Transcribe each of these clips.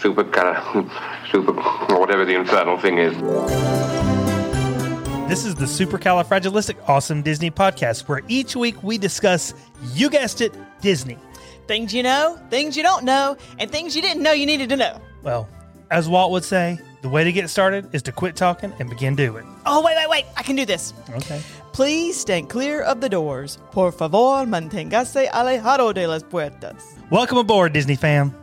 super cara, super whatever the infernal thing is. This is the Super Supercalifragilistic Awesome Disney podcast, where each week we discuss, you guessed it, Disney. Things you know, things you don't know, and things you didn't know you needed to know. Well, as Walt would say, the way to get started is to quit talking and begin doing. Oh, wait, wait, wait. I can do this. Okay. Please stand clear of the doors. Por favor, manténgase alejado de las puertas. Welcome aboard, Disney fam.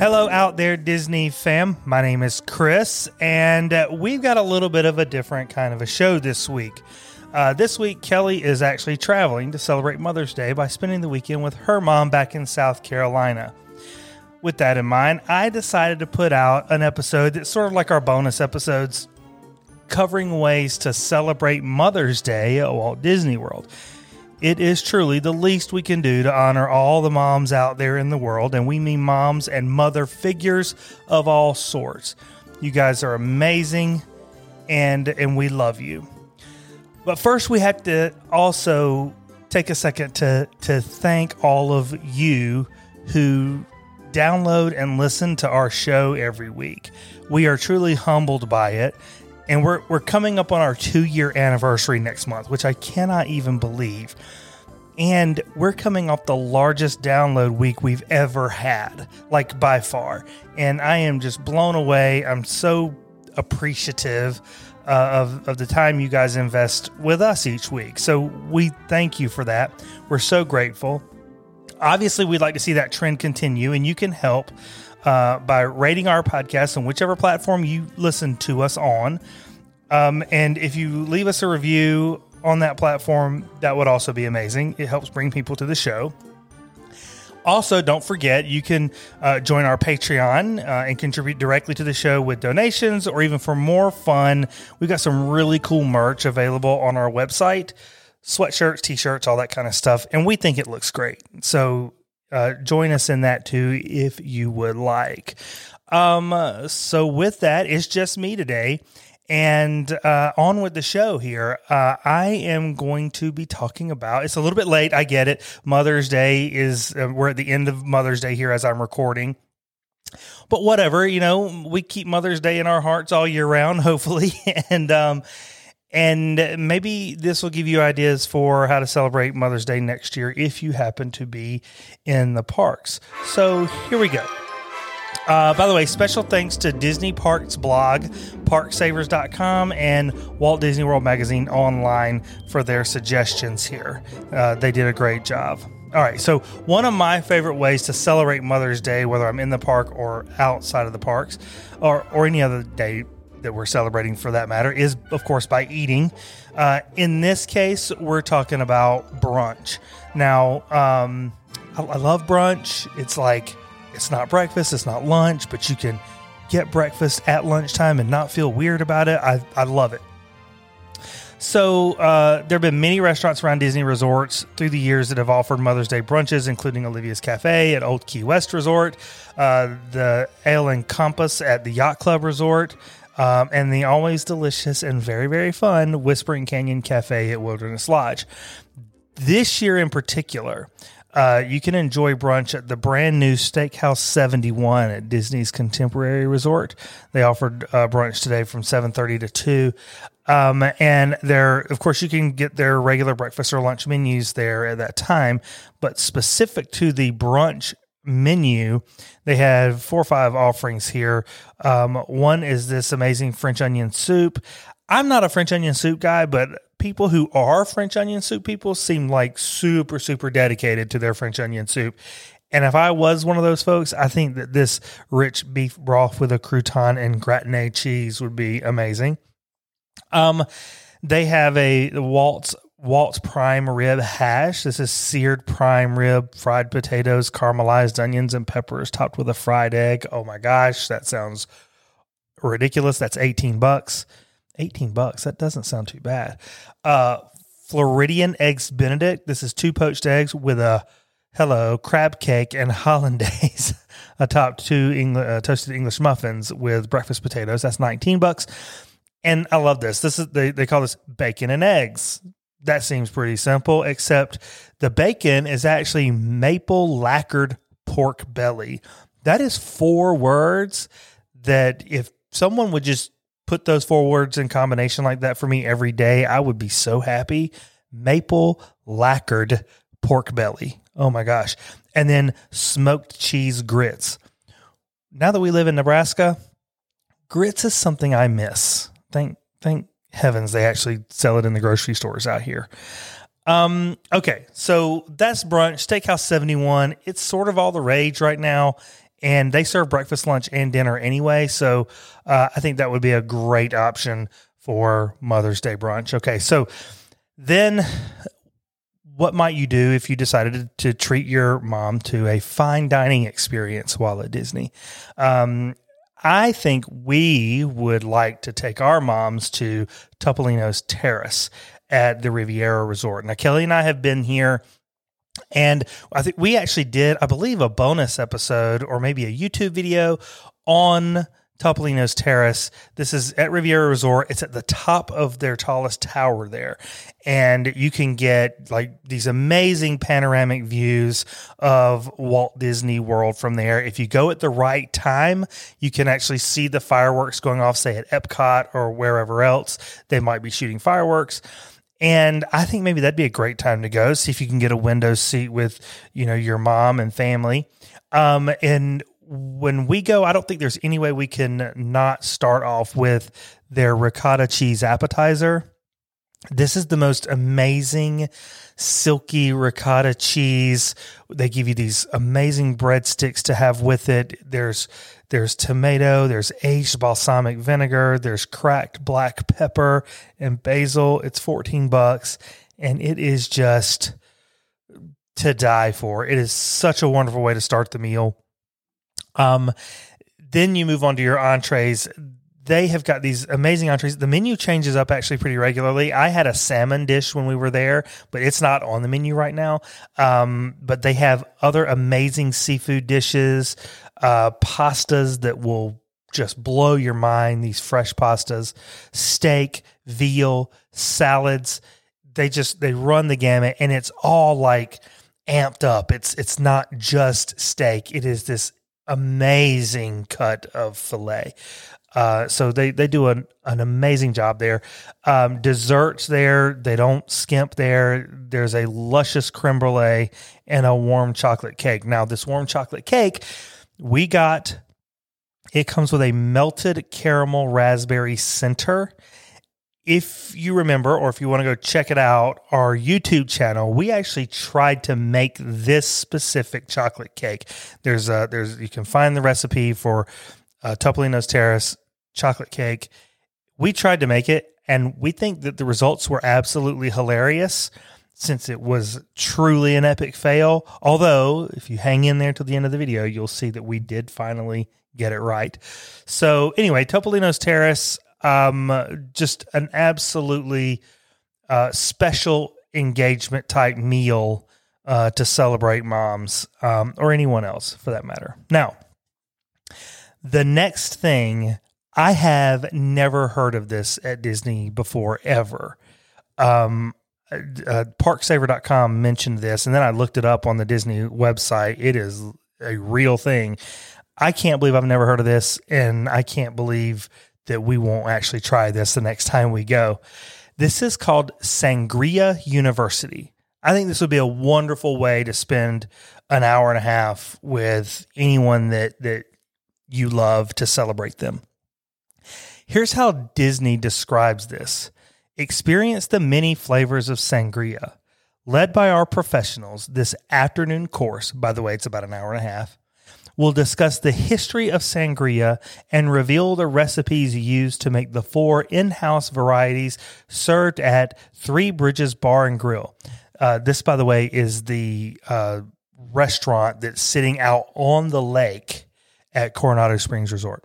Hello, out there, Disney fam. My name is Chris, and uh, we've got a little bit of a different kind of a show this week. Uh, this week, Kelly is actually traveling to celebrate Mother's Day by spending the weekend with her mom back in South Carolina. With that in mind, I decided to put out an episode that's sort of like our bonus episodes, covering ways to celebrate Mother's Day at Walt Disney World. It is truly the least we can do to honor all the moms out there in the world, and we mean moms and mother figures of all sorts. You guys are amazing, and and we love you. But first, we have to also take a second to to thank all of you who download and listen to our show every week. We are truly humbled by it. And we're, we're coming up on our two year anniversary next month, which I cannot even believe. And we're coming off the largest download week we've ever had, like by far. And I am just blown away. I'm so appreciative uh, of, of the time you guys invest with us each week. So we thank you for that. We're so grateful. Obviously, we'd like to see that trend continue, and you can help uh, by rating our podcast on whichever platform you listen to us on. Um, and if you leave us a review on that platform, that would also be amazing. It helps bring people to the show. Also, don't forget you can uh, join our Patreon uh, and contribute directly to the show with donations, or even for more fun, we've got some really cool merch available on our website sweatshirts, t shirts, all that kind of stuff. And we think it looks great. So uh, join us in that too if you would like. Um, so, with that, it's just me today. And uh, on with the show here. Uh, I am going to be talking about. It's a little bit late. I get it. Mother's Day is. Uh, we're at the end of Mother's Day here as I'm recording. But whatever, you know, we keep Mother's Day in our hearts all year round, hopefully, and um, and maybe this will give you ideas for how to celebrate Mother's Day next year if you happen to be in the parks. So here we go. Uh, by the way, special thanks to Disney Parks blog, parksavers.com, and Walt Disney World Magazine online for their suggestions here. Uh, they did a great job. All right, so one of my favorite ways to celebrate Mother's Day, whether I'm in the park or outside of the parks, or, or any other day that we're celebrating for that matter, is of course by eating. Uh, in this case, we're talking about brunch. Now, um, I, I love brunch. It's like, it's not breakfast, it's not lunch, but you can get breakfast at lunchtime and not feel weird about it. I, I love it. So, uh, there have been many restaurants around Disney resorts through the years that have offered Mother's Day brunches, including Olivia's Cafe at Old Key West Resort, uh, the Ale and Compass at the Yacht Club Resort, um, and the always delicious and very, very fun Whispering Canyon Cafe at Wilderness Lodge. This year in particular, uh, you can enjoy brunch at the brand new Steakhouse 71 at Disney's Contemporary Resort. They offered uh, brunch today from 7:30 to 2. Um, and there, of course, you can get their regular breakfast or lunch menus there at that time. But specific to the brunch menu, they have four or five offerings here. Um, one is this amazing French onion soup. I'm not a French onion soup guy, but people who are French onion soup people seem like super, super dedicated to their French onion soup. And if I was one of those folks, I think that this rich beef broth with a crouton and gratinate cheese would be amazing. Um, they have a Walt's Walt's prime rib hash. This is seared prime rib, fried potatoes, caramelized onions and peppers, topped with a fried egg. Oh my gosh, that sounds ridiculous. That's 18 bucks. 18 bucks. That doesn't sound too bad. Uh, Floridian eggs Benedict. This is two poached eggs with a hello crab cake and hollandaise atop two uh, toasted English muffins with breakfast potatoes. That's 19 bucks. And I love this. This is they, they call this bacon and eggs. That seems pretty simple, except the bacon is actually maple lacquered pork belly. That is four words that if someone would just put those four words in combination like that for me every day, I would be so happy. Maple lacquered pork belly. Oh my gosh. And then smoked cheese grits. Now that we live in Nebraska, grits is something I miss. Thank thank heavens they actually sell it in the grocery stores out here. Um, okay, so that's brunch, Steakhouse 71. It's sort of all the rage right now, and they serve breakfast, lunch, and dinner anyway. So uh, I think that would be a great option for Mother's Day brunch. Okay, so then what might you do if you decided to, treat your mom to a fine dining experience while at Disney? Um, I think we would like to take our moms to Topolino's Terrace at the Riviera Resort. Now, Kelly and I have been here. And I think we actually did, I believe, a bonus episode or maybe a YouTube video on Topolino's Terrace. This is at Riviera Resort. It's at the top of their tallest tower there. And you can get like these amazing panoramic views of Walt Disney World from there. If you go at the right time, you can actually see the fireworks going off, say at Epcot or wherever else they might be shooting fireworks. And I think maybe that'd be a great time to go. See if you can get a window seat with, you know, your mom and family. Um, and when we go, I don't think there's any way we can not start off with their ricotta cheese appetizer. This is the most amazing silky ricotta cheese. They give you these amazing breadsticks to have with it. There's there's tomato, there's aged balsamic vinegar, there's cracked black pepper and basil. It's 14 bucks and it is just to die for. It is such a wonderful way to start the meal. Um, then you move on to your entrees. They have got these amazing entrees. The menu changes up actually pretty regularly. I had a salmon dish when we were there, but it's not on the menu right now. Um, but they have other amazing seafood dishes, uh, pastas that will just blow your mind. These fresh pastas, steak, veal, salads. They just they run the gamut, and it's all like amped up. It's it's not just steak. It is this amazing cut of filet. Uh, so they, they do an, an amazing job there. Um, desserts there, they don't skimp there. There's a luscious creme brulee and a warm chocolate cake. Now, this warm chocolate cake, we got, it comes with a melted caramel raspberry center if you remember, or if you want to go check it out, our YouTube channel, we actually tried to make this specific chocolate cake. There's a there's you can find the recipe for uh, Topolino's Terrace chocolate cake. We tried to make it, and we think that the results were absolutely hilarious since it was truly an epic fail. Although, if you hang in there till the end of the video, you'll see that we did finally get it right. So, anyway, Topolino's Terrace um, just an absolutely uh, special engagement type meal uh, to celebrate moms um, or anyone else for that matter. Now, the next thing I have never heard of this at Disney before ever. Um, uh, parksaver.com mentioned this and then I looked it up on the Disney website. It is a real thing. I can't believe I've never heard of this and I can't believe that we won't actually try this the next time we go. This is called Sangria University. I think this would be a wonderful way to spend an hour and a half with anyone that that you love to celebrate them. Here's how Disney describes this. Experience the many flavors of sangria. Led by our professionals, this afternoon course, by the way, it's about an hour and a half, We'll discuss the history of sangria and reveal the recipes used to make the four in house varieties served at Three Bridges Bar and Grill. Uh, this, by the way, is the uh, restaurant that's sitting out on the lake at Coronado Springs Resort.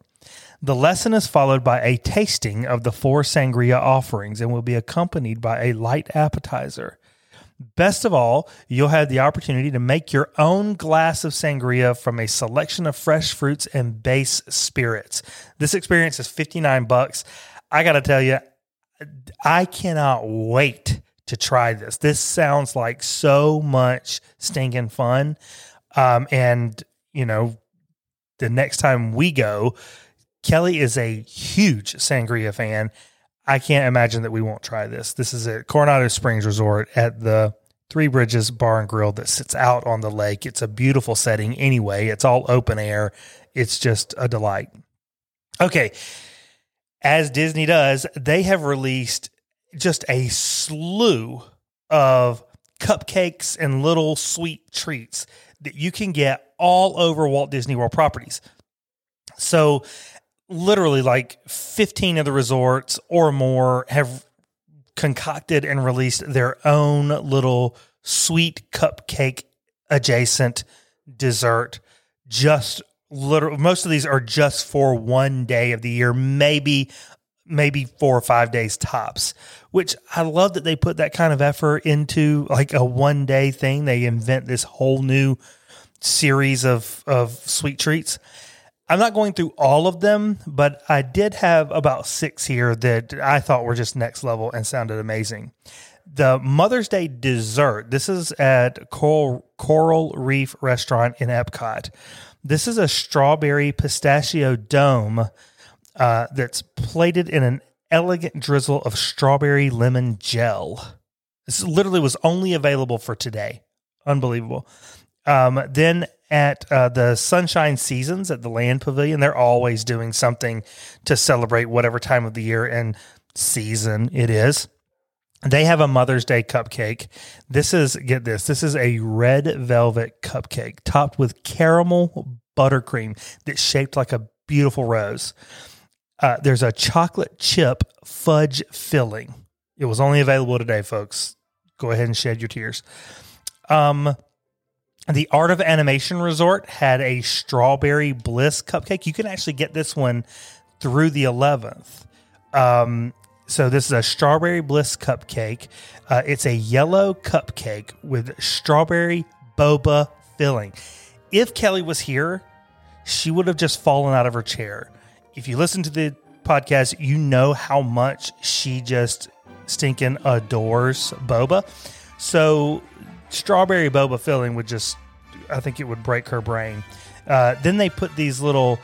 The lesson is followed by a tasting of the four sangria offerings and will be accompanied by a light appetizer. Best of all, you'll have the opportunity to make your own glass of sangria from a selection of fresh fruits and base spirits. This experience is 59 bucks. I got to tell you, I cannot wait to try this. This sounds like so much stinking fun. Um, and you know, the next time we go, Kelly is a huge sangria fan. I can't imagine that we won't try this. This is at Coronado Springs Resort at the Three Bridges Bar and Grill that sits out on the lake. It's a beautiful setting anyway. It's all open air. It's just a delight. Okay. As Disney does, they have released just a slew of cupcakes and little sweet treats that you can get all over Walt Disney World properties. So, literally, like 15 of the resorts or more have concocted and released their own little sweet cupcake adjacent dessert. Just literally most of these are just for one day of the year maybe maybe four or five days tops which i love that they put that kind of effort into like a one day thing. They invent this whole new series of of sweet treats i'm not going through all of them but i did have about six here that i thought were just next level and sounded amazing the mother's day dessert this is at coral coral reef restaurant in epcot this is a strawberry pistachio dome uh, that's plated in an elegant drizzle of strawberry lemon gel. This literally was only available for today. Unbelievable. Um, then at uh, the Sunshine Seasons at the Land Pavilion, they're always doing something to celebrate whatever time of the year and season it is. They have a Mother's Day cupcake. This is, get this, this is a red velvet cupcake topped with caramel buttercream that's shaped like a beautiful rose. Uh, there's a chocolate chip fudge filling. It was only available today, folks. Go ahead and shed your tears. Um, the Art of Animation Resort had a strawberry bliss cupcake. You can actually get this one through the 11th. Um, so this is a strawberry bliss cupcake. Uh, it's a yellow cupcake with strawberry boba filling. If Kelly was here, she would have just fallen out of her chair. If you listen to the podcast, you know how much she just stinking adores boba. So strawberry boba filling would just, I think it would break her brain. Uh, then they put these little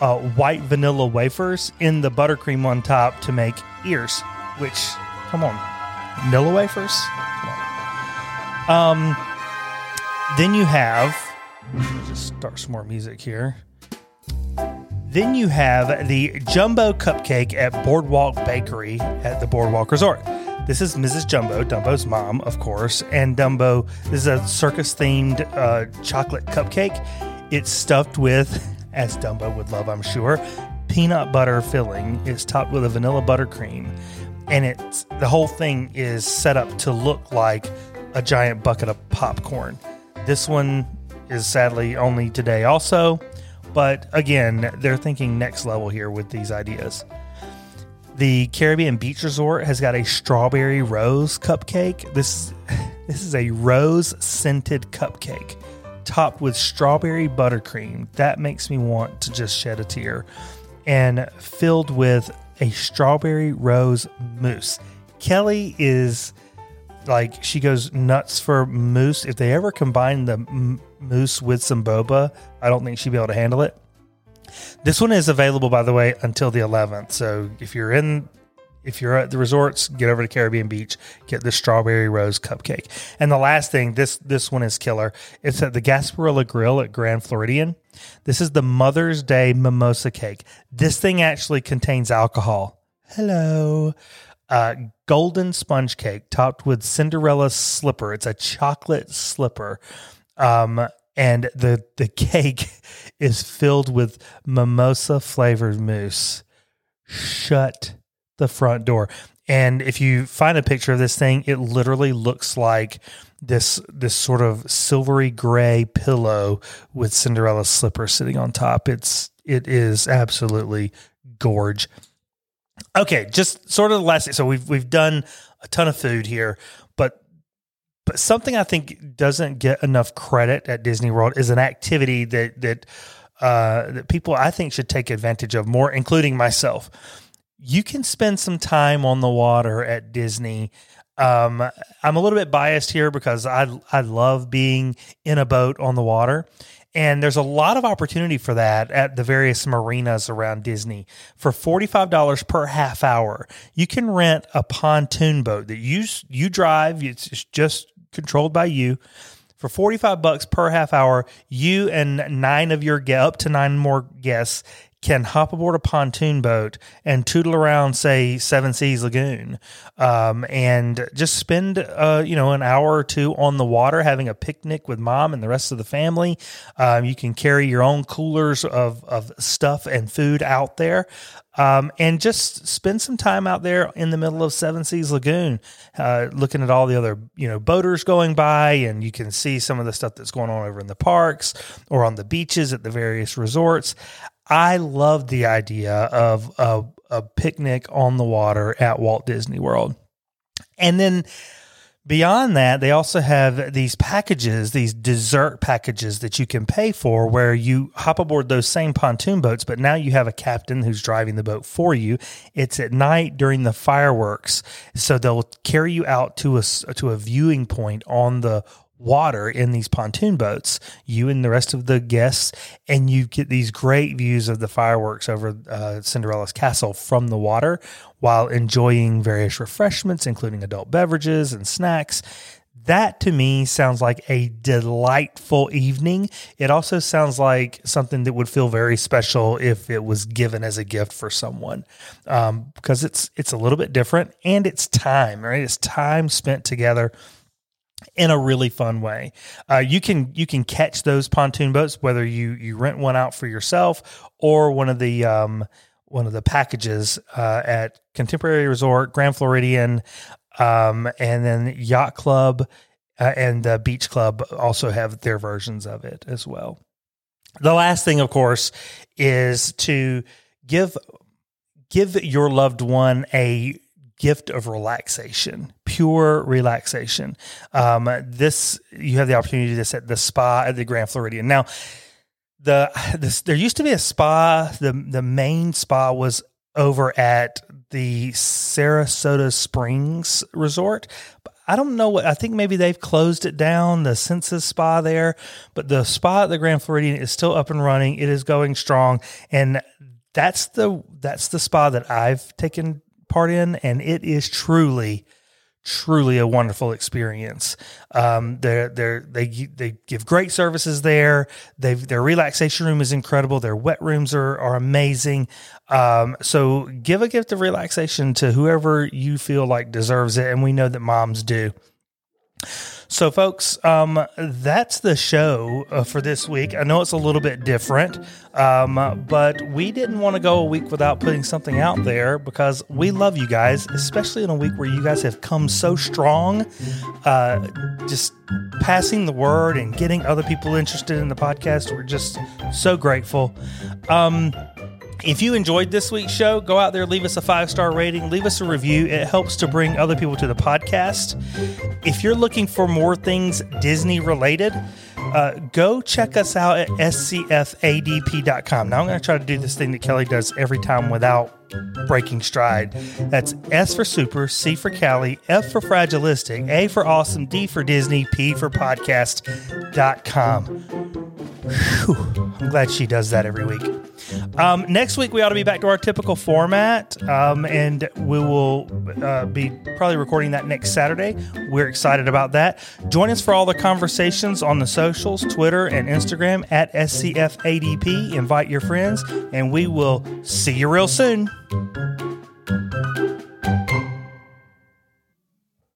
uh, white vanilla wafers in the buttercream on top to make ears. Which, come on, vanilla wafers. On. Um, then you have. Just start some more music here. Then you have the Jumbo Cupcake at Boardwalk Bakery at the Boardwalk Resort. This is Mrs. Jumbo, Dumbo's mom, of course, and Dumbo. This is a circus themed uh, chocolate cupcake. It's stuffed with, as Dumbo would love, I'm sure, peanut butter filling. It's topped with a vanilla buttercream, and it's the whole thing is set up to look like a giant bucket of popcorn. This one is sadly only today, also. But again, they're thinking next level here with these ideas. The Caribbean Beach Resort has got a strawberry rose cupcake. This this is a rose scented cupcake topped with strawberry buttercream. That makes me want to just shed a tear. And filled with a strawberry rose mousse. Kelly is like she goes nuts for mousse. If they ever combine the mousse with some boba, I don't think she'd be able to handle it. This one is available, by the way, until the 11th. So if you're in, if you're at the resorts, get over to Caribbean Beach, get the strawberry rose cupcake. And the last thing, this this one is killer. It's at the Gasparilla Grill at Grand Floridian. This is the Mother's Day mimosa cake. This thing actually contains alcohol. Hello. Uh, golden sponge cake topped with Cinderella slipper. It's a chocolate slipper. Um, and the the cake is filled with mimosa flavored mousse. Shut the front door. And if you find a picture of this thing, it literally looks like this this sort of silvery gray pillow with Cinderella slippers sitting on top. It's it is absolutely gorge. Okay, just sort of the last. So we've we've done a ton of food here, but something I think doesn't get enough credit at Disney World is an activity that that uh, that people I think should take advantage of more, including myself. You can spend some time on the water at Disney Um, I'm a little bit biased here because I I love being in a boat on the water. And there's a lot of opportunity for that at the various marinas around Disney. For $45 per half hour, you can rent a pontoon boat that you you drive, it's just controlled by you. For 45 bucks per half hour, you and nine of your up to nine more guests can hop aboard a pontoon boat and tootle around, say, Seven Seas Lagoon, um, and just spend, uh, you know, an hour or two on the water having a picnic with mom and the rest of the family. Um, you can carry your own coolers of, of stuff and food out there. Um, and just spend some time out there in the middle of Seven Seas Lagoon, uh, looking at all the other you know boaters going by, and you can see some of the stuff that's going on over in the parks or on the beaches at the various resorts. I love the idea of a, a picnic on the water at Walt Disney World. And then beyond that, they also have these packages, these dessert packages that you can pay for where you hop aboard those same pontoon boats, but now you have a captain who's driving the boat for you. It's at night during the fireworks. So they'll carry you out to a, to a viewing point on the water in these pontoon boats, you and the rest of the guests, and you get these great views of the fireworks over uh, Cinderella's castle from the water while enjoying various refreshments, including adult beverages and snacks. That to me sounds like a delightful evening. It also sounds like something that would feel very special if it was given as a gift for someone, um, because it's it's a little bit different and it's time, right? It's time spent together in a really fun way. Uh, you can you can catch those pontoon boats whether you you rent one out for yourself or one of the um, one of the packages uh, at Contemporary Resort, Grand Floridian, um, and then Yacht Club uh, and the Beach Club also have their versions of it as well. The last thing, of course, is to give give your loved one a gift of relaxation, pure relaxation. Um, this you have the opportunity to do this at the spa at the Grand Floridian. Now, the this, there used to be a spa. the The main spa was over at the Saratoga Springs Resort. I don't know what I think maybe they've closed it down, the Senses Spa there, but the spa at the Grand Floridian is still up and running. It is going strong and that's the that's the spa that I've taken part in, and it is truly, truly a wonderful experience. Um, they're, they're, they they give great services there. They their relaxation room is incredible. Their wet rooms are are amazing. Um, so give a gift of relaxation to whoever you feel like deserves it, and we know that moms do. So, folks, um, that's the show uh, for this week. I know it's a little bit different, um, but we didn't want to go a week without putting something out there because we love you guys, especially in a week where you guys have come so strong. Uh, just passing the word and getting other people interested in the podcast. We're just so grateful. Um, if you enjoyed this week's show, go out there, leave us a five star rating, leave us a review. It helps to bring other people to the podcast. If you're looking for more things Disney related, uh, go check us out at scfadp.com. Now, I'm going to try to do this thing that Kelly does every time without breaking stride. That's S for super, C for Cali, F for fragilistic, A for awesome, D for Disney, P for podcast.com. Whew, I'm glad she does that every week. Um, next week, we ought to be back to our typical format, um, and we will uh, be probably recording that next Saturday. We're excited about that. Join us for all the conversations on the socials Twitter and Instagram at SCFADP. Invite your friends, and we will see you real soon.